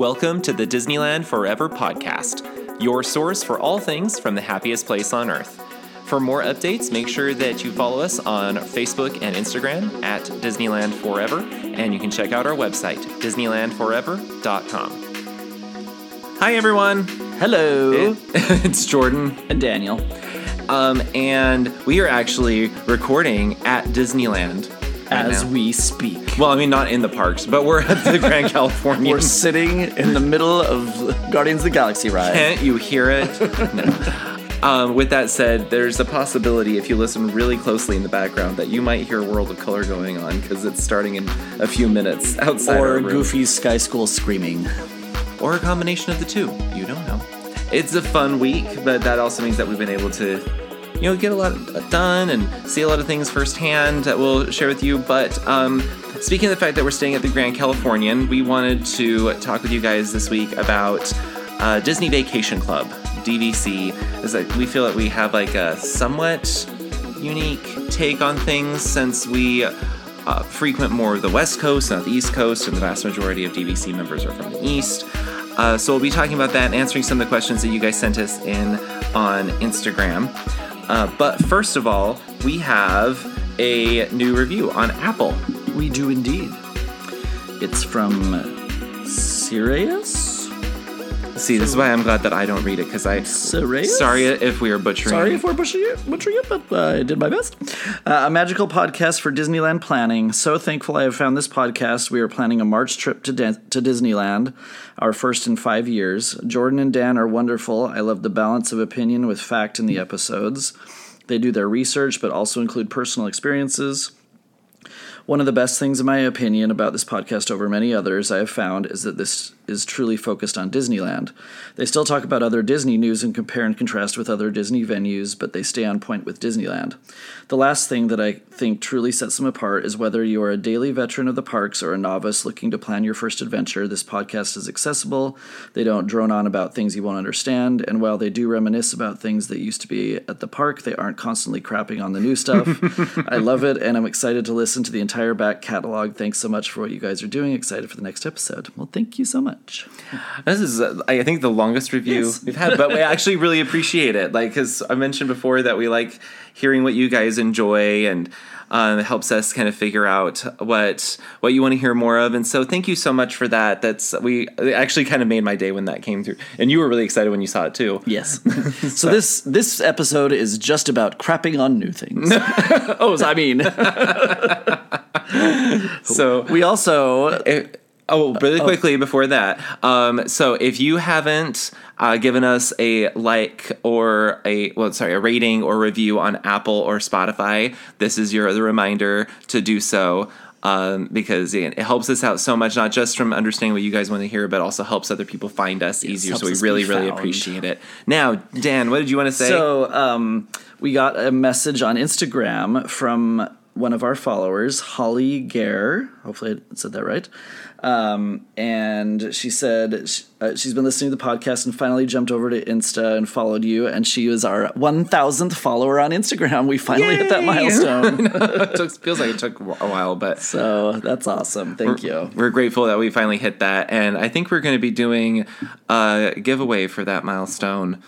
Welcome to the Disneyland Forever podcast, your source for all things from the happiest place on earth. For more updates, make sure that you follow us on Facebook and Instagram at Disneyland Forever, and you can check out our website, DisneylandForever.com. Hi, everyone. Hello. it's Jordan. And Daniel. Um, and we are actually recording at Disneyland As now. we speak. Well, I mean, not in the parks, but we're at the Grand California. We're sitting in the middle of Guardians of the Galaxy ride. Can't you hear it? No. Um, with that said, there's a possibility if you listen really closely in the background that you might hear World of Color going on because it's starting in a few minutes outside our or. Goofy's Sky School screaming. or a combination of the two. You don't know. It's a fun week, but that also means that we've been able to, you know, get a lot done and see a lot of things firsthand that we'll share with you. But um, speaking of the fact that we're staying at the Grand Californian, we wanted to talk with you guys this week about uh, Disney Vacation Club (DVC). Is that we feel that we have like a somewhat unique take on things since we. Uh, frequent more of the West Coast, not the East Coast, and the vast majority of DVC members are from the East. Uh, so we'll be talking about that and answering some of the questions that you guys sent us in on Instagram. Uh, but first of all, we have a new review on Apple. We do indeed. It's from Sirius? See, this is why I'm glad that I don't read it because I. Sirius? Sorry if we are butchering. Sorry if we're butchering it, butchering it but uh, I did my best. Uh, a magical podcast for Disneyland planning. So thankful I have found this podcast. We are planning a March trip to, Dan- to Disneyland, our first in five years. Jordan and Dan are wonderful. I love the balance of opinion with fact in the episodes. They do their research, but also include personal experiences. One of the best things, in my opinion, about this podcast over many others I have found is that this is truly focused on Disneyland. They still talk about other Disney news and compare and contrast with other Disney venues, but they stay on point with Disneyland. The last thing that I think truly sets them apart is whether you are a daily veteran of the parks or a novice looking to plan your first adventure, this podcast is accessible. They don't drone on about things you won't understand, and while they do reminisce about things that used to be at the park, they aren't constantly crapping on the new stuff. I love it, and I'm excited to listen to the entire back catalog. Thanks so much for what you guys are doing. Excited for the next episode. Well, thank you so much. This is, uh, I think, the longest review Yes. we've had, but we actually really appreciate it. Like, because I mentioned before that we like hearing what you guys enjoy, and um, it helps us kind of figure out what what you want to hear more of. And so, thank you so much for that. That's we it actually kind of made my day when that came through, and you were really excited when you saw it too. Yes. so this this episode is just about crapping on new things. oh, I mean, So we also If- oh, really quickly before that. Um, so if you haven't uh, given us a like or a well, sorry, a rating or review on Apple or Spotify, this is your the reminder to do so. Um, because it helps us out so much, not just from understanding what you guys want to hear, but also helps other people find us easier. So we really, really found. appreciate it. Now, Dan, what did you want to say? So um, we got a message on Instagram from one of our followers, Holly Gare. Hopefully, I said that right. Um, and she said uh, she's been listening to the podcast and finally jumped over to Insta and followed you. And she was our 1,000th follower on Instagram. We finally hit that milestone. it took, feels like it took a while, but so that's awesome. Thank you. We're grateful that we finally hit that, and I think we're going to be doing a giveaway for that milestone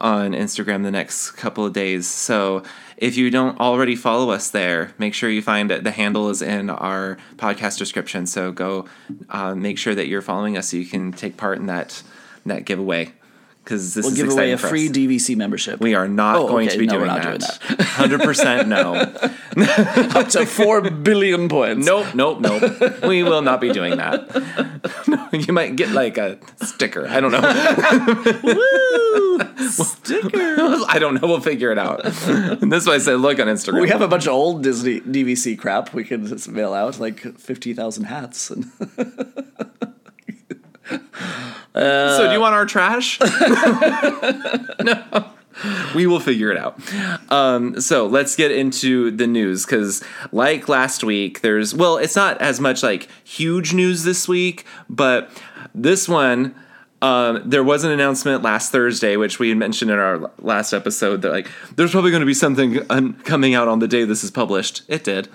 on Instagram the next couple of days. So if you don't already follow us there, make sure you find. The handle is in our podcast description. So go uh, make sure that you're following us so you can take part in that that giveaway. Because this We'll is give away a free us. DVC membership. We are not Oh, going okay. to be No, doing, that. doing that. Hundred percent no. up to 4 billion points. Nope, nope, nope. we will not be doing that. you might get like a sticker. I don't know. Woo! Sticker. I don't know. We'll figure it out. And this is why I said look on Instagram. We have a bunch of old Disney DVC crap we can just mail out, like 50,000 hats. And so do you want our trash? no. We will figure it out. Um, so let's get into the news because, like last week, there's well, it's not as much like huge news this week, but this one Um, there was an announcement last Thursday, which we had mentioned in our last episode, that like there's probably going to be something un- coming out on the day this is published. It did.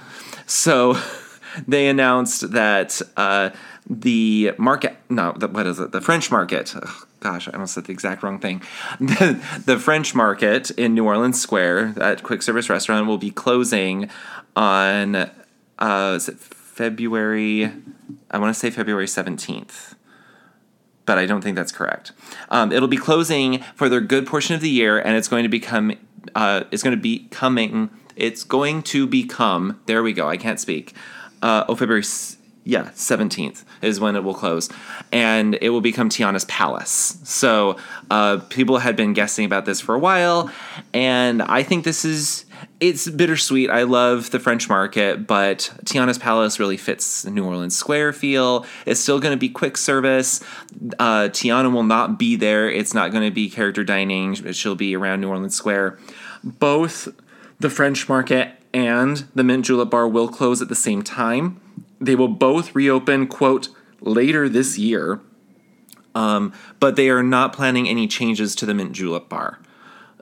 So they announced that uh, the market, no, the, what is it? The French market. Oh, gosh, I almost said the exact wrong thing. The, the French market in New Orleans Square, that quick service restaurant, will be closing on, uh, is it February? I want to say February 17th but I don't think that's correct. Um, it'll be closing for their good portion of the year, and it's going to become. Uh, it's going to be coming. It's going to become. There we go. I can't speak. Uh, oh, February. Yeah, seventeenth is when it will close, and it will become Tiana's Palace. So uh, people had been guessing about this for a while, and I think this is it's bittersweet. I love the French market, but Tiana's Palace really fits the New Orleans Square feel. It's still going to be quick service. Uh, Tiana will not be there. It's not going to be character dining. She'll be around New Orleans Square. Both the French market and the Mint Julep Bar will close at the same time. They will both reopen, quote, later this year. Um, but they are not planning any changes to the Mint Julep Bar.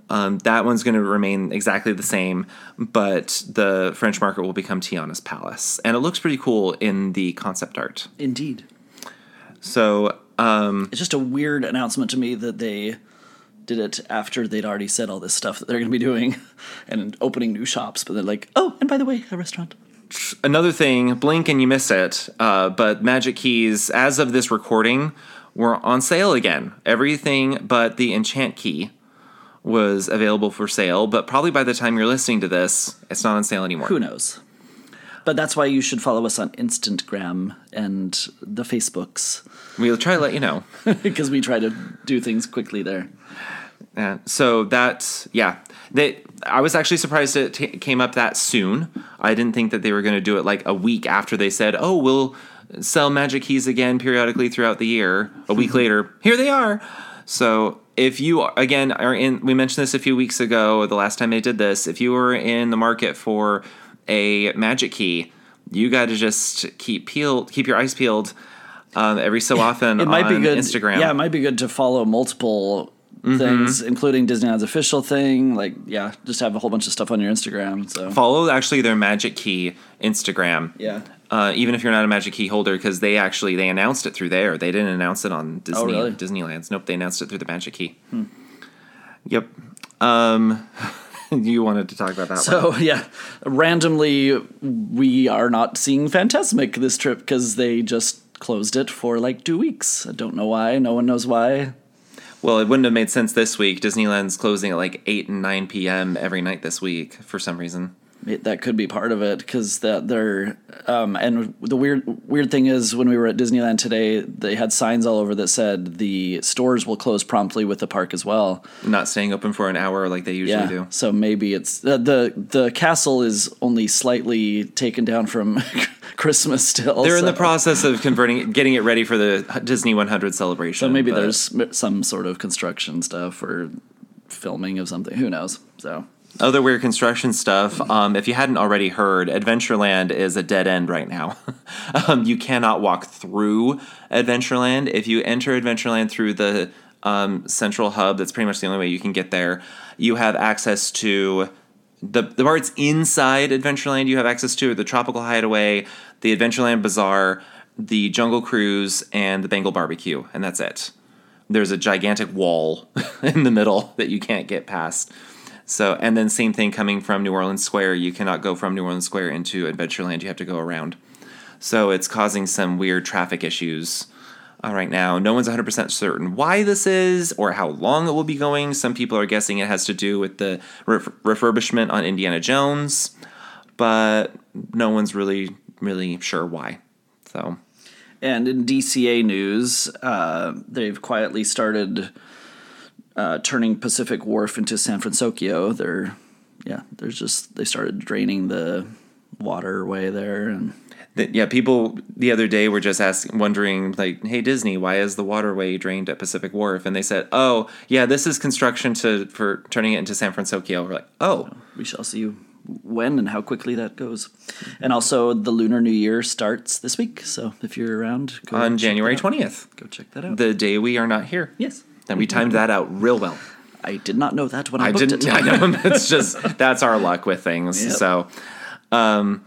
Um, that one's going to remain exactly the same, but the French market will become Tiana's Palace, and it looks pretty cool in the concept art. Indeed. So um, it's just a weird announcement to me that they did it after they'd already said all this stuff that they're going to be doing and opening new shops, but they're like, oh, and by the way, a restaurant. Another thing, blink and you miss it, uh, but Magic Keys, as of this recording, were on sale again. Everything but the Enchant Key was available for sale, but probably by the time you're listening to this, it's not on sale anymore. Who knows? But that's why you should follow us on Instagram and the Facebooks. We'll try to let you know. Because we try to do things quickly there. Yeah. So that's, yeah. They, I was actually surprised it t- came up that soon. I didn't think that they were going to do it like a week after they said, oh, we'll sell magic keys again periodically throughout the year. A week later, here they are. So if you again are in we mentioned this a few weeks ago the last time they did this if you were in the market for a magic key you got to just keep peeled keep your eyes peeled um, every so often it might be good instagram yeah it might be good to follow multiple mm-hmm. things including disneyland's official thing like yeah just have a whole bunch of stuff on your instagram so follow actually their magic key instagram yeah uh, even if you're not a Magic Key holder, because they actually they announced it through there. They didn't announce it on Disney oh, really? Disneyland's. Nope, they announced it through the Magic Key. Hmm. Yep. Um, you wanted to talk about that. So one. yeah, randomly we are not seeing Fantasmic this trip because they just closed it for like two weeks. I don't know why. No one knows why. Well, it wouldn't have made sense this week. Disneyland's closing at like eight and nine p.m. every night this week for some reason. It, that could be part of it because that they're um, and the weird weird thing is when we were at Disneyland today, they had signs all over that said the stores will close promptly with the park as well. Not staying open for an hour like they usually yeah, do. So maybe it's uh, the the castle is only slightly taken down from Christmas still. They're so. in the process of converting, getting it ready for the Disney 100 celebration. So maybe there's some sort of construction stuff or filming of something. Who knows? So other weird construction stuff. Um, if you hadn't already heard, Adventureland is a dead end right now. um, you cannot walk through Adventureland. If you enter Adventureland through the um, central hub, that's pretty much the only way you can get there. You have access to the the parts inside Adventureland. You have access to are the Tropical Hideaway, the Adventureland Bazaar, the Jungle Cruise, and the Bengal Barbecue, and that's it. There's a gigantic wall in the middle that you can't get past. So, and then same thing coming from New Orleans Square. You cannot go from New Orleans Square into Adventureland. You have to go around. So it's causing some weird traffic issues right now. No one's 100% certain why this is or how long it will be going. Some people are guessing it has to do with the ref- refurbishment on Indiana Jones, but no one's really, really sure why. So. And in DCA news, uh, they've quietly started uh, turning Pacific Wharf into San Francisco. They're yeah, there's just they started draining the waterway there and yeah, people the other day were just asking, wondering, like, "Hey Disney, why is the waterway drained at Pacific Wharf?" And they said, "Oh, yeah, this is construction to for turning it into San Francisco." We're like, "Oh, we shall see when and how quickly that goes." And also, the Lunar New Year starts this week, so if you're around, on January twentieth, go check that out. The day we are not here. Yes. And we timed that out real well. I did not know that when I, I booked didn't, it. I know. It's just that's our luck with things. Yep. So, um,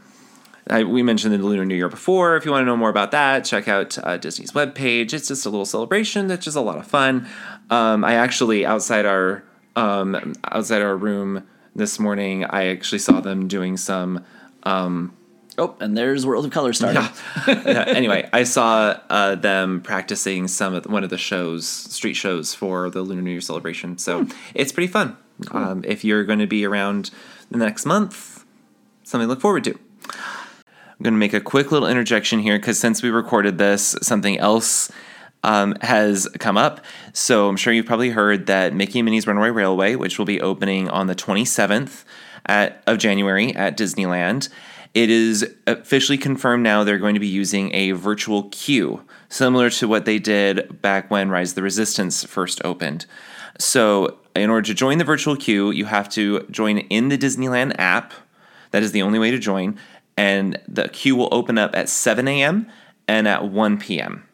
I, we mentioned the Lunar New Year before. If you want to know more about that, check out uh, Disney's webpage. It's just a little celebration that's just a lot of fun. Um, I actually outside our um, outside our room this morning, I actually saw them doing some. Um, Oh, and there's World of Color starting. yeah. Anyway, I saw uh, them practicing some of the, one of the shows, street shows for the Lunar New Year celebration. So it's pretty fun. Um, if you're going to be around the next month, something to look forward to. I'm going to make a quick little interjection here because since we recorded this, something else um, has come up. So I'm sure you've probably heard that Mickey and Minnie's Runaway Railway, which will be opening on the 27th at, of January at Disneyland, it is officially confirmed now they're going to be using a virtual queue, similar to what they did back when Rise of the Resistance first opened. So, in order to join the virtual queue, you have to join in the Disneyland app. That is the only way to join. And the queue will open up at 7 a.m. and at 1 p.m.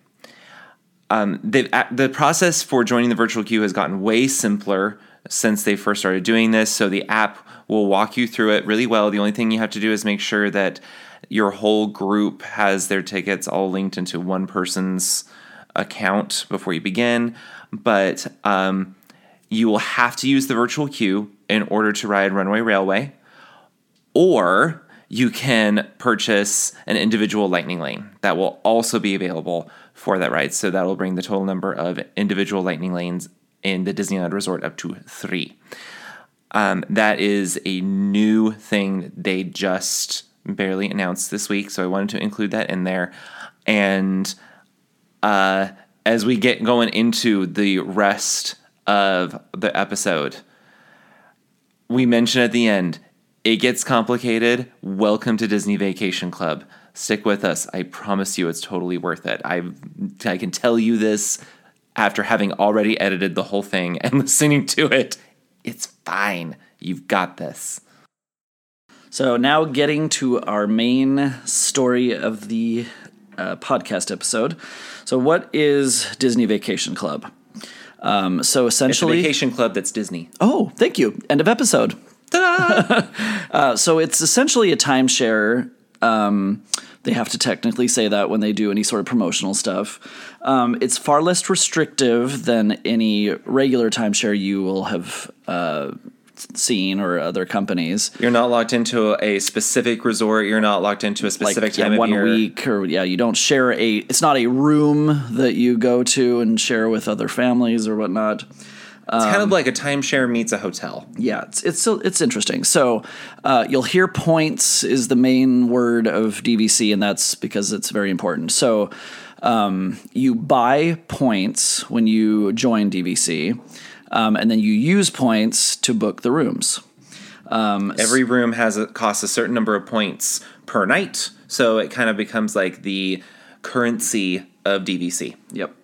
Um, the process for joining the virtual queue has gotten way simpler since they first started doing this. So the app will walk you through it really well. The only thing you have to do is make sure that your whole group has their tickets all linked into one person's account before you begin. But um, you will have to use the virtual queue in order to ride Runaway Railway, or you can purchase an individual lightning lane that will also be available for that ride. So that will bring the total number of individual lightning lanes in the Disneyland Resort up to three. Um, that is a new thing they just barely announced this week, so I wanted to include that in there. And uh, as we get going into the rest of the episode, we mentioned at the end it gets complicated. Welcome to Disney Vacation Club. Stick with us. I promise you, it's totally worth it. I I can tell you this after having already edited the whole thing and listening to it. It's fine. You've got this. So, now getting to our main story of the uh, podcast episode. So, what is Disney Vacation Club? Um, so, essentially. It's a vacation club that's Disney. Oh, thank you. End of episode. uh, so, it's essentially a timeshare. Um, they have to technically say that when they do any sort of promotional stuff. Um, it's far less restrictive than any regular timeshare you will have uh, seen or other companies. You're not locked into a specific resort. You're not locked into a specific like, time yeah, one year. week or yeah, you don't share a. It's not a room that you go to and share with other families or whatnot. It's um, kind of like a timeshare meets a hotel. Yeah, it's it's it's interesting. So uh, you'll hear points is the main word of DVC, and that's because it's very important. So um, you buy points when you join DVC, um, and then you use points to book the rooms. Um, Every room has a, costs a certain number of points per night, so it kind of becomes like the currency of DVC. Yep.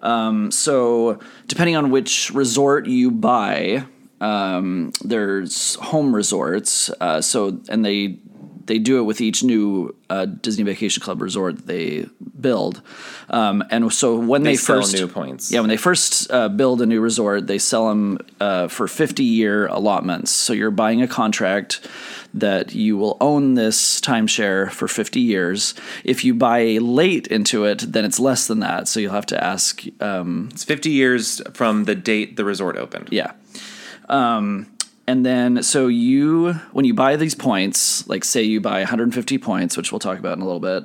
Um, so depending on which resort you buy, um, there's home resorts. Uh, so and they they do it with each new uh, Disney Vacation Club resort they build. Um, and so when they, they first new points, yeah, when they first uh, build a new resort, they sell them uh, for fifty year allotments. So you're buying a contract that you will own this timeshare for 50 years. If you buy late into it, then it's less than that. So you'll have to ask. Um, it's 50 years from the date the resort opened. Yeah. Um, and then, so you, when you buy these points, like say you buy 150 points, which we'll talk about in a little bit,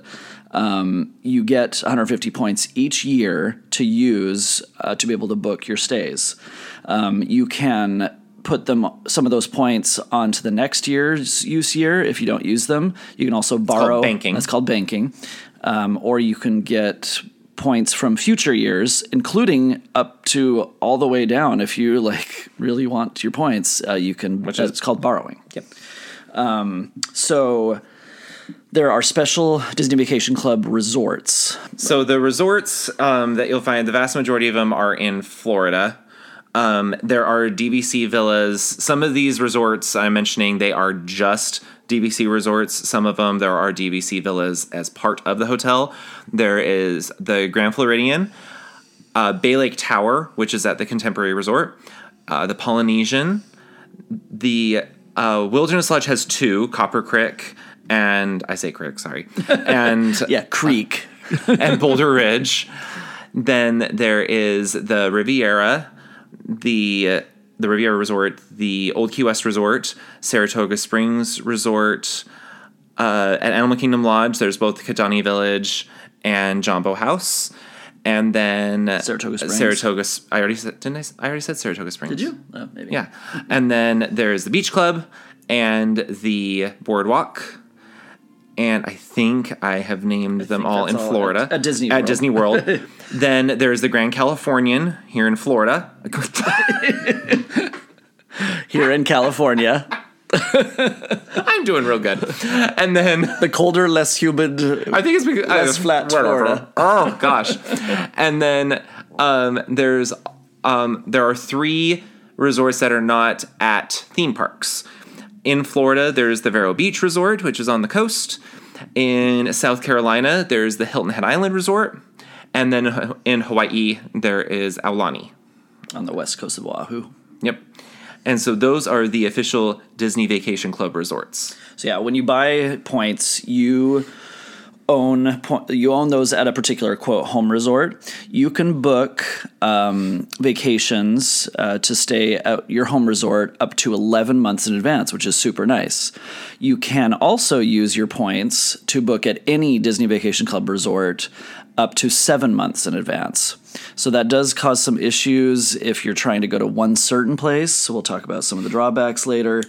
um, you get 150 points each year to use uh, to be able to book your stays. Um, you can put them some of those points onto the next year's use year if you don't use them. You can also borrow. banking. That's called banking. Um, or you can get points from future years, including up to all the way down. If you like really want your points, uh, you can. Which is, it's called borrowing. Yep. Um, so there are special Disney Vacation Club resorts. So the resorts um, that you'll find, the vast majority of them are in Florida. Um, there are DVC villas. Some of these resorts I'm mentioning, they are just DVC resorts. Some of them, there are DVC villas as part of the hotel. There is the Grand Floridian, uh, Bay Lake Tower, which is at the Contemporary Resort, uh, the Polynesian, the uh, Wilderness Lodge has two, Copper Creek and I say Crick, sorry, and Yeah, Creek. and Boulder Ridge. Then there is the Riviera, the the Riviera Resort, the Old Key West Resort, Saratoga Springs Resort, uh, at Animal Kingdom Lodge. There's both Kidani Village and Jambo House, and then Saratoga Springs. Saratoga. I already said didn't I? I already said Saratoga Springs. Did you? Oh, maybe. Yeah, and then there's the Beach Club and the Boardwalk. And I think I have named them all in all Florida at- at Disney At Disney World. then there's the Grand Californian here in Florida. Here in California, I'm doing real good. And then the colder, less humid. I think it's because Less uh, flat Florida. Oh gosh. and then um, there's um, there are three resorts that are not at theme parks. In Florida, there's the Vero Beach Resort, which is on the coast. In South Carolina, there's the Hilton Head Island Resort. And then in Hawaii, there is Aulani. on the west coast of Oahu. Yep. And so those are the official Disney Vacation Club resorts. So yeah, when you buy points, you own you own those at a particular quote home resort. You can book um, vacations uh, to stay at your home resort up to eleven months in advance, which is super nice. You can also use your points to book at any Disney Vacation Club resort up to seven months in advance. So that does cause some issues if you're trying to go to one certain place. So we'll talk about some of the drawbacks later.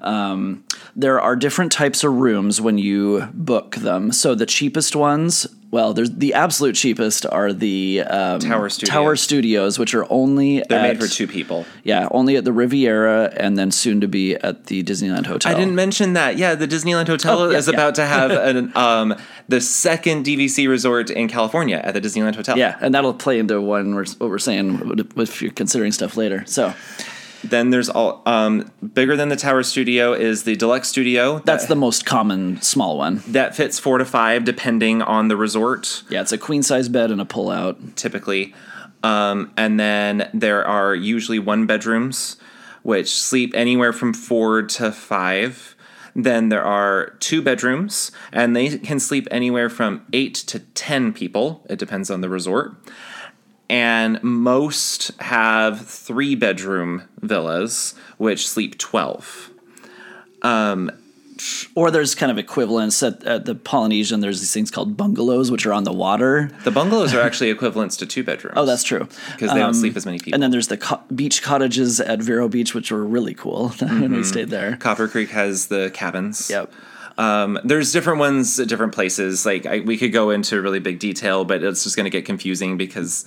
Um, there are different types of rooms when you book them. So the cheapest ones, well, there's the absolute cheapest are the um, Tower Studios. Tower Studios, which are only They're at, made for two people. Yeah, only at the Riviera and then soon to be at the Disneyland Hotel. I didn't mention that. Yeah, the Disneyland Hotel Oh, yeah, is yeah. about to have an, um, the second DVC resort in California at the Disneyland Hotel. Yeah, and that'll play into one we're, what we're saying if you're considering stuff later. So Then there's all um, bigger than the Tower Studio is the Deluxe Studio. that's that, the most common small one. that fits four to five depending on the resort. Yeah, it's a queen size bed and a pull out. typically. Um, and then there are usually one bedrooms, which sleep anywhere from four to five. Then there are two bedrooms, and they can sleep anywhere from eight to 10 people. It depends on the resort. And most have three bedroom villas, which sleep 12. Or there's kind of equivalents at, at the Polynesian. There's these things called bungalows, which are on the water. The bungalows are actually equivalents to two bedrooms. Oh, that's true. Because they don't Um, sleep as many people. And then there's the co- beach cottages at Vero Beach, which were really cool when we stayed there. Copper Creek has the cabins. Yep. Um, there's different ones at different places. Like I, we could go into really big detail, but it's just going to get confusing because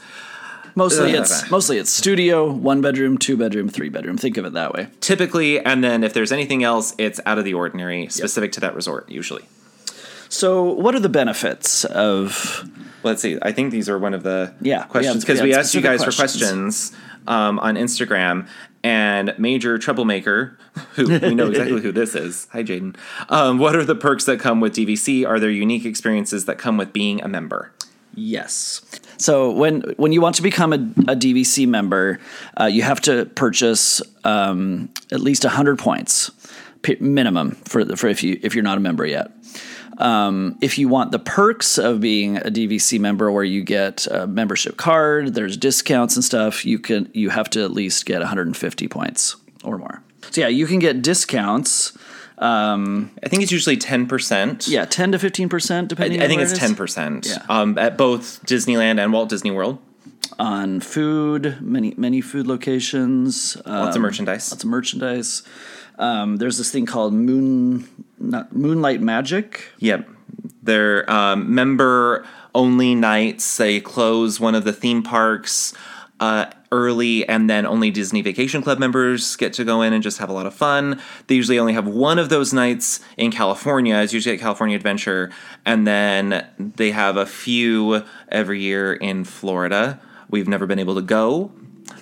Mostly Ugh. it's mostly it's studio, one bedroom, two bedroom, three bedroom. Think of it that way. typically, and then if there's anything else, it's out of the ordinary, specific to that resort usually. So, what are the benefits of? Let's see. I think these are one of the Yeah, questions because we we asked you guys for questions. questions um, on Instagram, and Major Troublemaker, who we know exactly who this is. Hi, Jaden. Um, what are the perks that come with DVC? Are there unique experiences that come with being a member? Yes. So when when you want to become a, a DVC member, uh, you have to purchase um, at least hundred points minimum for for if you if you're not a member yet. Um, if you want the perks of being a DVC member, where you get a membership card, there's discounts and stuff. You can you have to at least get 150 points or more. So yeah, you can get discounts. Um, I think it's usually ten percent. yeah, 10 to 15 percent depending. I on think it's ten percent. Yeah. Um, at both Disneyland and Walt Disney World. on food, many many food locations, Lots of um, merchandise. Lots of merchandise. Um, there's this thing called Moon not, Moonlight Magic. Yep. They're um, member only nights. They close one of the theme parks uh, early, and then only Disney Vacation Club members get to go in and just have a lot of fun. They usually only have one of those nights in California. It's usually at California Adventure, and then they have a few every year in Florida. We've never been able to go,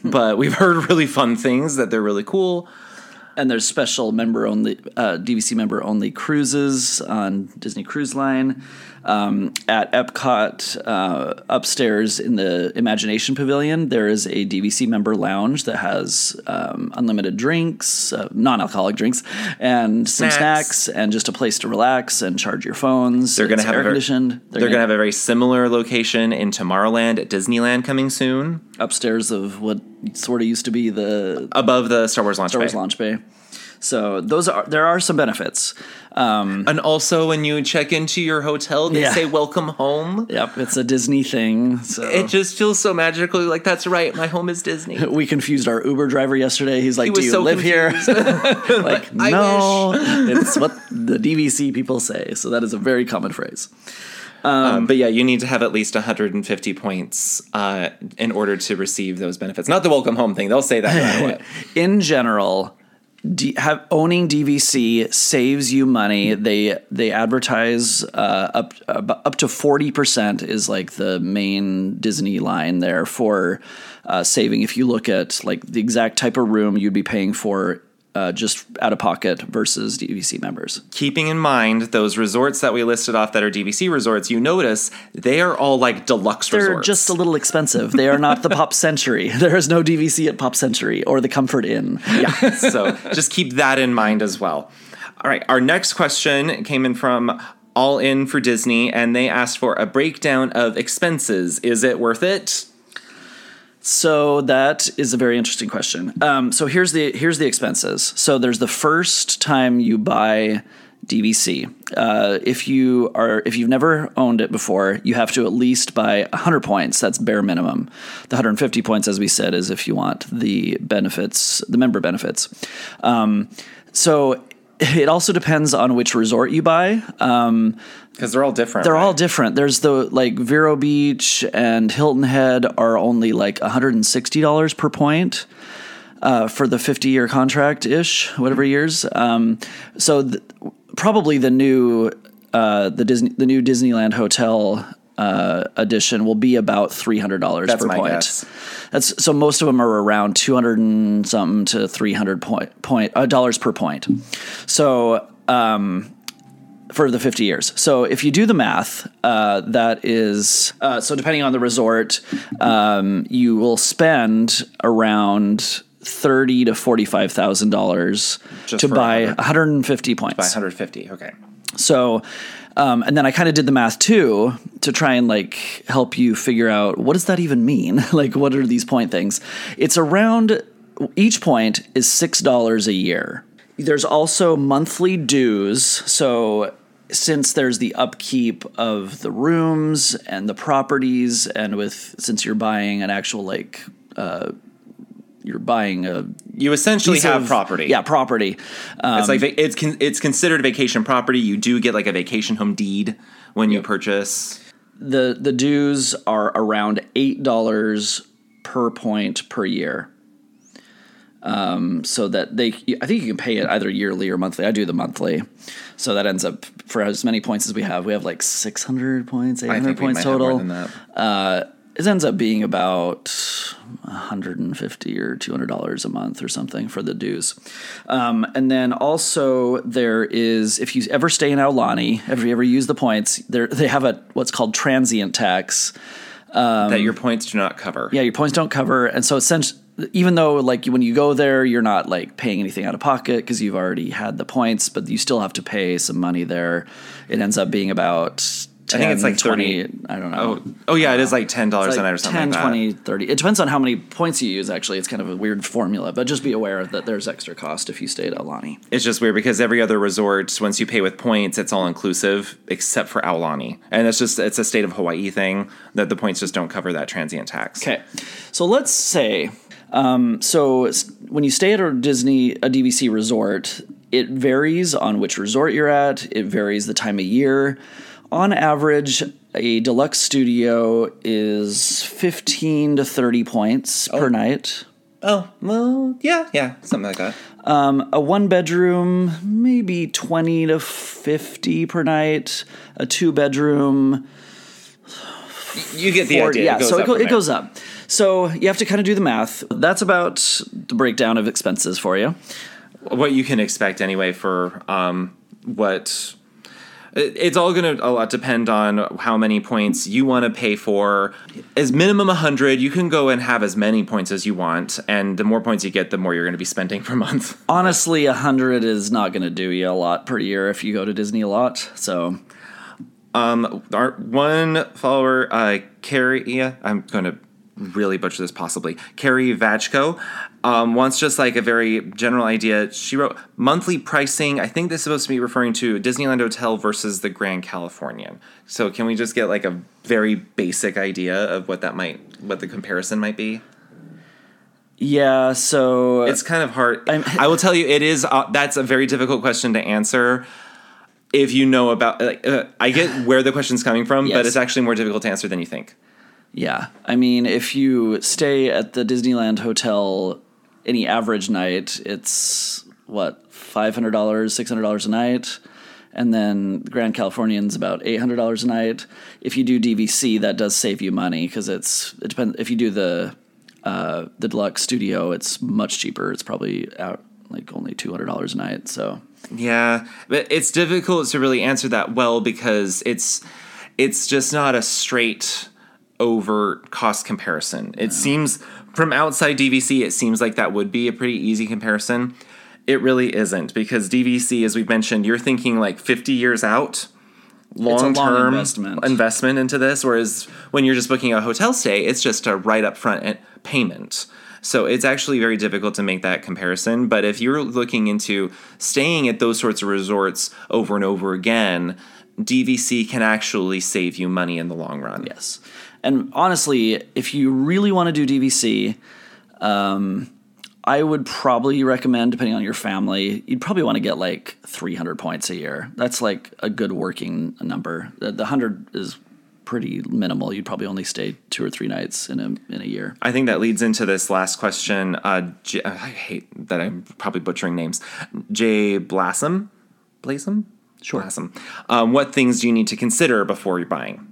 but we've heard really fun things that they're really cool. And there's special member only uh, DVC member only cruises on Disney Cruise Line. Um, at Epcot, uh, upstairs in the Imagination Pavilion, there is a DVC member lounge that has um, unlimited drinks, uh, non-alcoholic drinks, and some Snacks. snacks, and just a place to relax and charge your phones. They're going to have air a very, conditioned. They're, going to have a very similar location in Tomorrowland at Disneyland coming soon, upstairs of what sort of used to be the above the Star Wars launch. Star Wars bay. launch bay. So those are there are some benefits. Um, And also, when you check into your hotel, they Yeah. say "Welcome home." yep, it's a Disney thing. So It just feels so magical. Like that's right, my home is Disney. we confused our Uber driver yesterday. He's like, was "Do you so live here?" like, no, it's what the DVC people say. So that is a very common phrase. Um, but yeah, you need to have at least 150 points uh, in order to receive those benefits. Not the welcome home thing; they'll say that no in general, D- have, owning DVC saves you money. They they advertise uh, up up to forty percent is like the main Disney line there for uh, saving. If you look at like the exact type of room you'd be paying for. Uh, just out of pocket versus DVC members. Keeping in mind those resorts that we listed off that are DVC resorts, you notice they are all like deluxe They're resorts. just a little expensive. They are not the Pop Century. There is no DVC at Pop Century or the Comfort Inn. yeah. So just keep that in mind as well. All right. Our next question came in from All In for Disney, and they asked for a breakdown of expenses. Is it worth it? So that is a very interesting question. Um, so here's the here's the expenses. So there's the first time you buy DVC. Uh, if you are if you've never owned it before, you have to at least buy 100 points. That's bare minimum. The 150 points, as we said, is if you want the benefits, the member benefits. Um, so it also depends on which resort you buy. Um, Because they're all different. they're right? all different. There's the like Vero Beach and Hilton Head are only like $160 per point uh, for the 50 year contract ish, whatever years. Um, so th- probably the new uh, the Disney the new Disneyland hotel uh, edition will be about three hundred dollars per my point. guess. That's so most of them are around two hundred and something to three hundred point point uh, dollars per point. So um, for the 50 years. So if you do the math, uh, that is uh, so depending on the resort, um, you will spend around thirty to forty five thousand dollars to buy one hundred and fifty points. By 150. Okay. So, um, and then I kind of did the math too to try and like help you figure out what does that even mean? like, what are these point things? It's around each point is six dollars a year. There's also monthly dues. So since there's the upkeep of the rooms and the properties, and with since you're buying an actual like. Uh, you're buying a You essentially have of- property. Yeah, property. Um, It's like it's con- it's considered vacation property. You do get like a vacation home deed when you purchase. the the dues are around eight dollars per point per year. Um, so that they, I think you can pay it either yearly or monthly. I do the monthly, so that ends up for as many points as we have. We have like six hundred points, eight hundred I think we points total. more than that. Uh, it ends up being about 150 or 200 dollars a month or something for the dues. Um, and then also there is if you ever stay in Aulani if you ever use the points there they have a what's called transient tax that your points do not cover. Um, yeah your points don't cover. And so essentially even though like when you go there you're not like paying anything out of pocket because you've already had the points but you still have to pay some money there. It ends up being about 10, I think it's like 20 30 i don't know Oh, oh yeah, it is like ten dollars It's a like night or something 10, like that. 20, 30. It depends on how many points you use, actually. It's kind of a weird formula, but just be aware that there's extra cost if you stay at Aulani. It's just weird because every other resort, once you pay with points, it's all inclusive except for Aulani, and it's just it's a state of Hawaii thing that the points just don't cover that transient tax. Okay. So let's say, um, so when you stay at a Disney, a DVC resort, it varies on which resort you're at, it varies the time of year. On average, a deluxe studio is 15 to 30 points per night. Oh well, yeah, yeah, something like that. A one bedroom, maybe 20 to 50 per night. A two bedroom, You get the 40 idea. Yeah, it goes so it, up go, it goes up. So you have to kind of do the math. That's about the breakdown of expenses for you. what you can expect anyway for um, what it- it's all going to a lot depend on how many points you want to pay for. As minimum 100, you can go and have as many points as you want, and the more points you get, the more you're going to be spending per month. Honestly, a hundred is not going to do you a lot per year if you go to Disney a lot. So um, Our one follower, uh, Carrie, yeah, I'm going to really butcher this possibly. Carrie Vachko um, wants just like a very general idea. She wrote monthly pricing. I think this is supposed to be referring to Disneyland Hotel versus the Grand Californian. So can we just get like a very basic idea of what that might, what the comparison might be? yeah, so It's kind of hard. I'm- I will tell you, it is. Uh, that's a very difficult question to answer. If you know about, like, uh, I get where the question's coming from, but it's actually more difficult to answer than you think. Yeah. I mean, if you stay at the Disneyland Hotel any average night, it's what, $500, $600 a night? And then Grand Californian's about $800 a night. If you do DVC, that does save you money because it's, it depends. If you do the, uh, the deluxe studio, it's much cheaper. It's probably out like only $200 a night. So, Yeah, but it's difficult to really answer that well because it's it's just not a straight over cost comparison. It seems from outside DVC it seems like that would be a pretty easy comparison. It really isn't because DVC as we've mentioned, you're thinking like 50 years out long term investment. investment into this whereas when you're just booking a hotel stay, it's just a right up front payment. So it's actually very difficult to make that comparison. But if you're looking into staying at those sorts of resorts over and over again, DVC can actually save you money in the long run. Yes. And honestly, if you really want to do DVC, um, I would probably recommend, depending on your family, you'd probably want to get like 300 points a year. That's like a good working number. The, the 100 is pretty minimal. You'd probably only stay two or three nights in a, in a year. I think that leads into this last question. Uh, J- I hate that I'm probably butchering names. Jay Blossom? Blossom? Sure. Blossom. Um, what things do you need to consider before you're buying?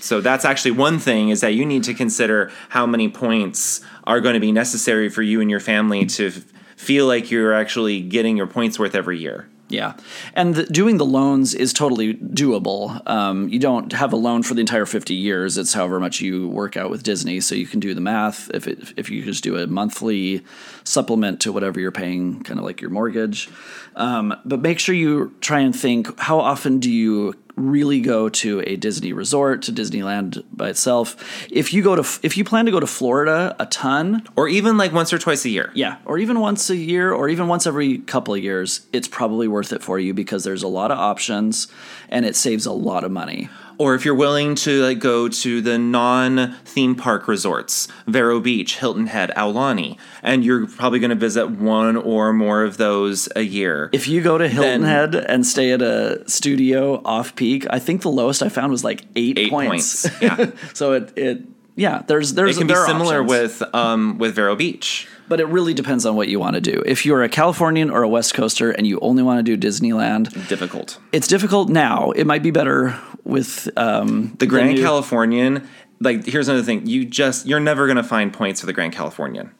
So that's actually one thing is that you need to consider how many points are going to be necessary for you and your family to f- feel like you're actually getting your points worth every year. Yeah, and the, doing the loans is totally doable. Um, you don't have a loan for the entire fifty years. It's however much you work out with Disney, so you can do the math. If it, if you just do a monthly supplement to whatever you're paying, kind of like your mortgage. Um, but make sure you try and think: how often do you really go to a Disney resort, to Disneyland by itself? If you go to, if you plan to go to Florida a ton, Or even like once or twice a year. yeah, or even once a year, or even once every couple of years, it's probably worth it for you because there's a lot of options and it saves a lot of money. Or if you're willing to like go to the non theme park resorts, Vero Beach, Hilton Head, Aulani, and you're probably going to visit one or more of those a year. If you go to Hilton Then- Head and stay at a studio off peak, I think the lowest I found was like eight, Eight points. points, yeah. so it, it yeah, there's it there's can be similar options. with um, with Vero Beach. But it really depends on what you want to do. If you're a Californian or a West Coaster and you only want to do Disneyland, Difficult. it's difficult now. It might be better with um, The Grand new- Californian, like here's another thing. You just you're never going to find points for the Grand Californian.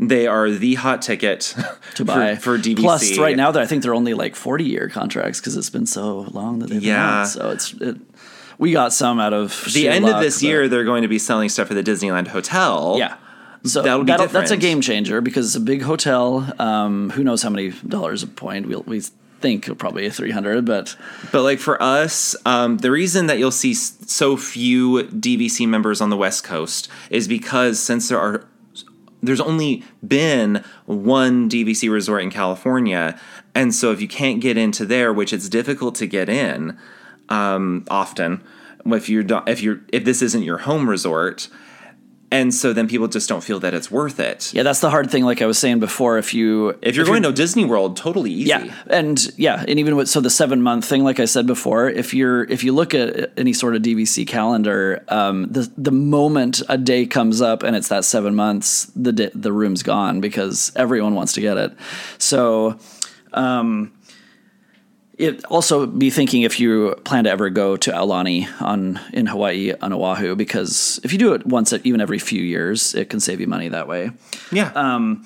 They are the hot ticket to buy for, for DVC. Plus, right now, though, I think they're only like forty year contracts because it's been so long that they've Yeah. been. So it's it, we got some out of the end of this year, they're going to be selling stuff for the Disneyland Hotel. Yeah. So That'll be that's a game changer because it's a big hotel. Um, who knows how many dollars a point? We we think probably three hundred, but But like for us, um, the reason that you'll see so few DVC members on the West Coast is because since there are there's only been one DVC resort in California, and so if you can't get into there, which it's difficult to get in um, often, if you're if you're if this isn't your home resort, and so then people just don't feel that it's worth it. yeah, that's the hard thing. Like I was saying before, if you If you're going to Disney World, totally easy. Yeah, and yeah, and even with so the seven month thing, like I said before, if you're if you look at any sort of DVC calendar, um, the the moment a day comes up and it's that seven months, the di- the room's gone because everyone wants to get it. So. Um, it also be thinking if you plan to ever go to Aulani on in Hawaii on Oahu because if you do it once even every few years, it can save you money that way yeah. Um,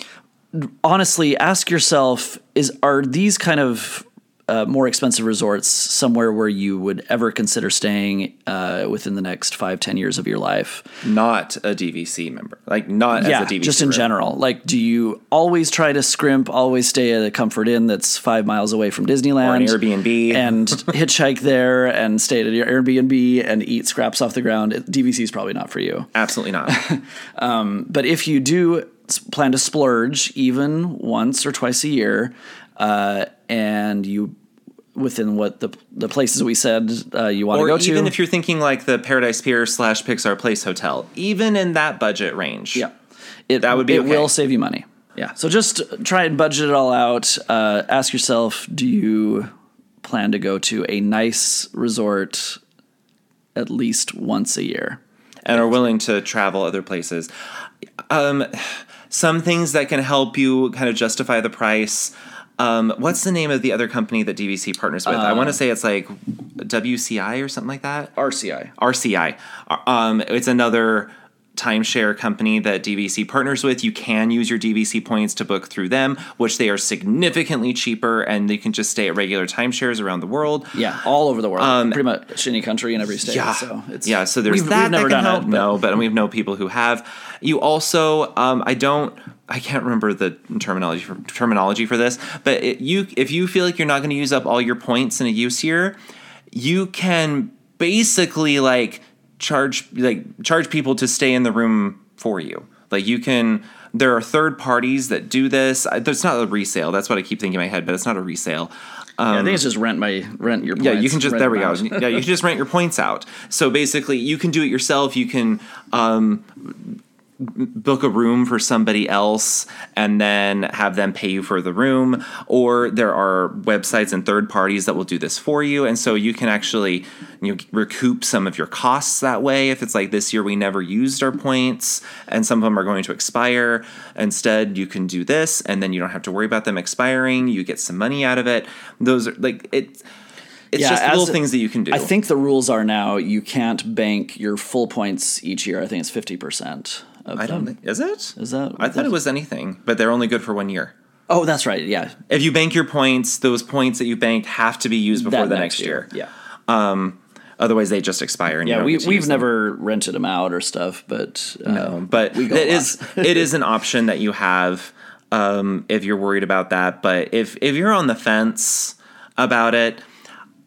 honestly, ask yourself: Is are these kind of uh, more expensive resorts somewhere where you would ever consider staying uh, within the next five, ten years of your life? Not a DVC member, like not yeah, as a DVC. just in room. general. Like, do you always try to scrimp, always stay at a Comfort Inn that's five miles away from Disneyland, Or an Airbnb. and hitchhike there and stay at your Airbnb and eat scraps off the ground? DVC is probably not for you. Absolutely not. But if you do plan to splurge even once or twice a year, uh, and you within what the the places we said uh, you want to go to, even if you're thinking like the Paradise Pier slash Pixar Place Hotel, even in that budget range. Yeah, it, That would be it okay. will save you money. Yeah, so just try and budget it all out. Uh, ask yourself: Do you plan to go to a nice resort at least once a year? and are willing to travel other places. Um, some things that can help you kind of justify the price. Um, what's the name of the other company that DVC partners with? I want to say it's like WCI or something like that. RCI. RCI. Um, it's another timeshare company that DVC partners with. You can use your DVC points to book through them, which they are significantly cheaper, and you can just stay at regular timeshares around the world. Yeah, all over the world, pretty much any country in every state. Um, Yeah, so it's yeah. So there's we've, that. We've never that done help. it. but- no, but we have know people who have. You also, um, I don't. I can't remember the terminology for terminology for this, but it, you, if you feel like you're not going to use up all your points in a use year, you can basically like charge like charge people to stay in the room for you. Like you can. There are third parties that do this. It's not a resale. That's what I keep thinking in my head, but it's not a resale. Yeah, I think it's just rent my rent your. Points, Yeah, you can just there we go. Yeah, you can just rent your points out. So basically, you can do it yourself. You can um, book a room for somebody else and then have them pay you for the room or there are websites and third parties that will do this for you and so you can actually you know, recoup some of your costs that way if it's like this year we never used our points and some of them are going to expire instead you can do this and then you don't have to worry about them expiring you get some money out of it those are like it it's yeah, just little things that you can do. I think the rules are now you can't bank your full points each year. I think it's 50%. I them. don't think is it. Is that? I thought it was anything, but they're only good for one year. Oh, that's right. Yeah. If you bank your points, those points that you banked have to be used before that the next, next year. year. Yeah. Um, otherwise, they just expire. yeah, we we've never them. rented them out or stuff, but uh. But it is it is an option that you have um, if you're worried about that. But if if you're on the fence about it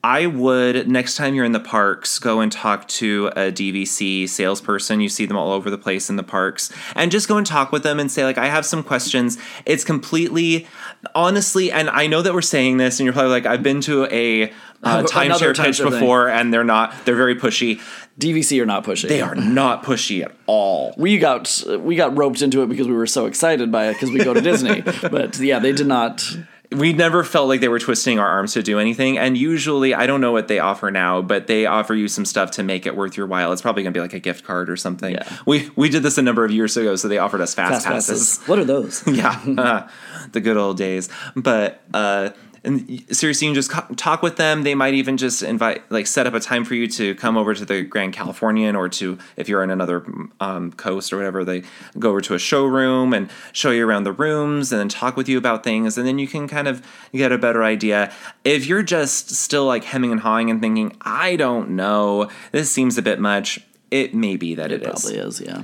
I would next time you're in the parks go and talk to a DVC salesperson. You see them all over the place in the parks, and just go and talk with them and say like, I have some questions. It's completely honestly, and I know that we're saying this, and you're probably like, I've been to a uh, timeshare pitch timeshare thing. before, and they're not. They're very pushy. DVC are not pushy. They are not pushy at all. We got we got roped into it because we were so excited by it because we go to Disney. But yeah, they did not. We never felt like they were twisting our arms to do anything. And usually, I don't know what they offer now, but they offer you some stuff to make it worth your while. It's probably going to be like a gift card or something. Yeah. We we did this a number of years ago, so they offered us fast, Fast passes. passes. What are those? yeah, uh, the good old days. But uh, and seriously, you can just talk with them. They might even just invite, like, set up a time for you to come over to the Grand Californian, or to if you're in another um, coast or whatever, they go over to a showroom and show you around the rooms, and then talk with you about things, and then you can kind of get a better idea. If you're just still like hemming and hawing and thinking, I don't know, this seems a bit much. It may be that It it is. probably is, yeah.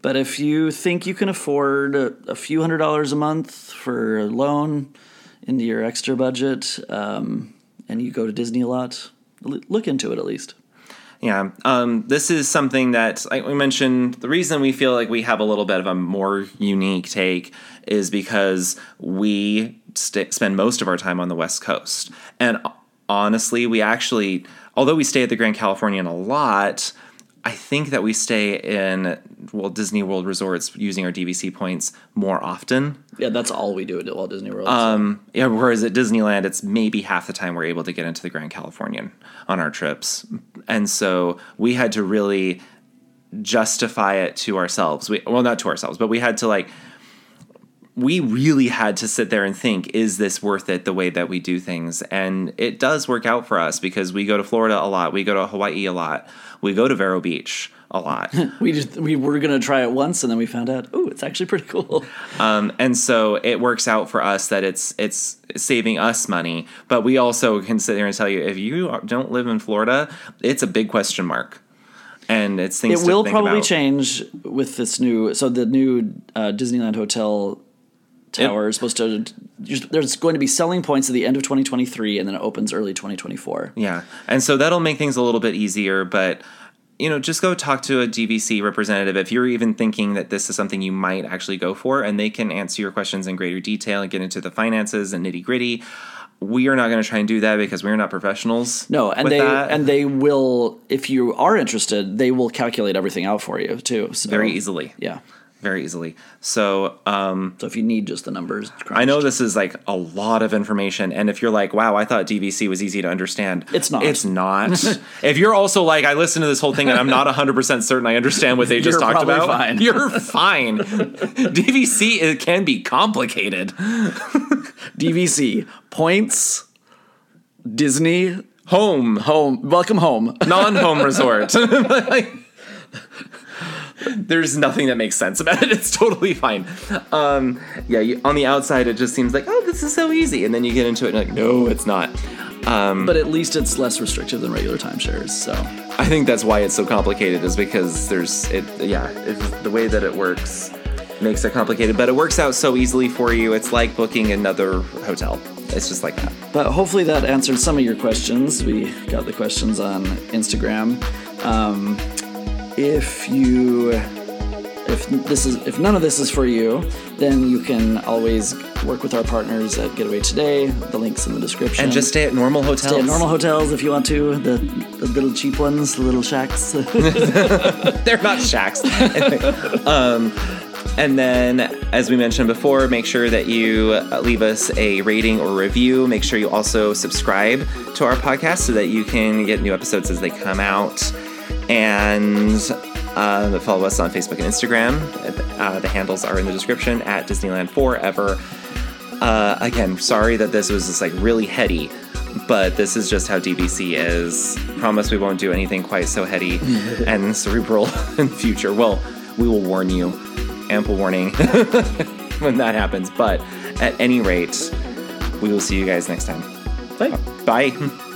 But if you think you can afford a few hundred dollars a month for a loan into your extra budget, um, and you go to Disney a lot, look into it at least. Yeah, um, this is something that, like we mentioned, the reason we feel like we have a little bit of a more unique take is because we st- spend most of our time on the West Coast. And honestly, we actually, although we stay at the Grand Californian a lot, I think that we stay in Walt Disney World resorts using our DVC points more often. Yeah, that's all we do at Walt Disney World. Um, yeah, whereas at Disneyland, it's maybe half the time we're able to get into the Grand Californian on our trips, and so we had to really justify it to ourselves. We well, not to ourselves, but we had to like we really had to sit there and think, is this worth it the way that we do things? And it does work out for us because we go to Florida a lot, we go to Hawaii a lot, we go to Vero Beach a lot. We just we were gonna try it once, and then we found out, oh, it's actually pretty cool. Um, and so it works out for us that it's it's saving us money, but we also can sit there and tell you if you don't live in Florida, it's a big question mark, and it's things It to will probably about. change with this new. So the new uh, Disneyland Hotel tower is supposed to. There's going to be selling points at the end of 2023, and then it opens early 2024. Yeah, and so that'll make things a little bit easier, but. You know, just go talk to a DVC representative if you're even thinking that this is something you might actually go for, and they can answer your questions in greater detail and get into the finances and nitty gritty. We are not going to try and do that because we're not professionals. No, and they that. and they will. If you are interested, they will calculate everything out for you too. So, very easily. Yeah. Very easily. So um, So if you need just the numbers, I know this is like a lot of information, and if you're like, "Wow, I thought DVC was easy to understand," It's not. It's not. if you're also like, "I listened to this whole thing and I'm not 100 percent certain I understand what they just talked about," fine. you're fine. DVC it can be complicated. DVC points, Disney Home, home, welcome home. non-home resort. Like, There's nothing that makes sense about it. It's totally fine. Um, yeah, you, on the outside, it just seems like, oh, this is so easy, and then you get into it and like, no, it's not. Um, But at least it's less restrictive than regular timeshares. So I think that's why it's so complicated is because there's it yeah, the way that it works makes it complicated, but it works out so easily for you. It's like booking another hotel. It's just like that. But hopefully that answered some of your questions. We got the questions on Instagram. Um, if you, if this is, if none of this is for you, then you can always work with our partners at Get Away Today. The links in the description. And just stay at normal hotels. stay at normal hotels if you want to. The, the little cheap ones, the little shacks. They're not shacks. Um, and then, as we mentioned before, make sure that you uh, leave us a rating or review. Make sure you also subscribe to our podcast so that you can get new episodes as they come out. And uh, follow us on Facebook and Instagram. Uh, the handles are in the description at Disneyland Forever. Uh, again, sorry that this was just like really heady, but this is just how DVC is. Promise we won't do anything quite so heady and cerebral in the future. Well, we will warn you, ample warning when that happens. But at any rate, we will see you guys next time. Bye. Bye.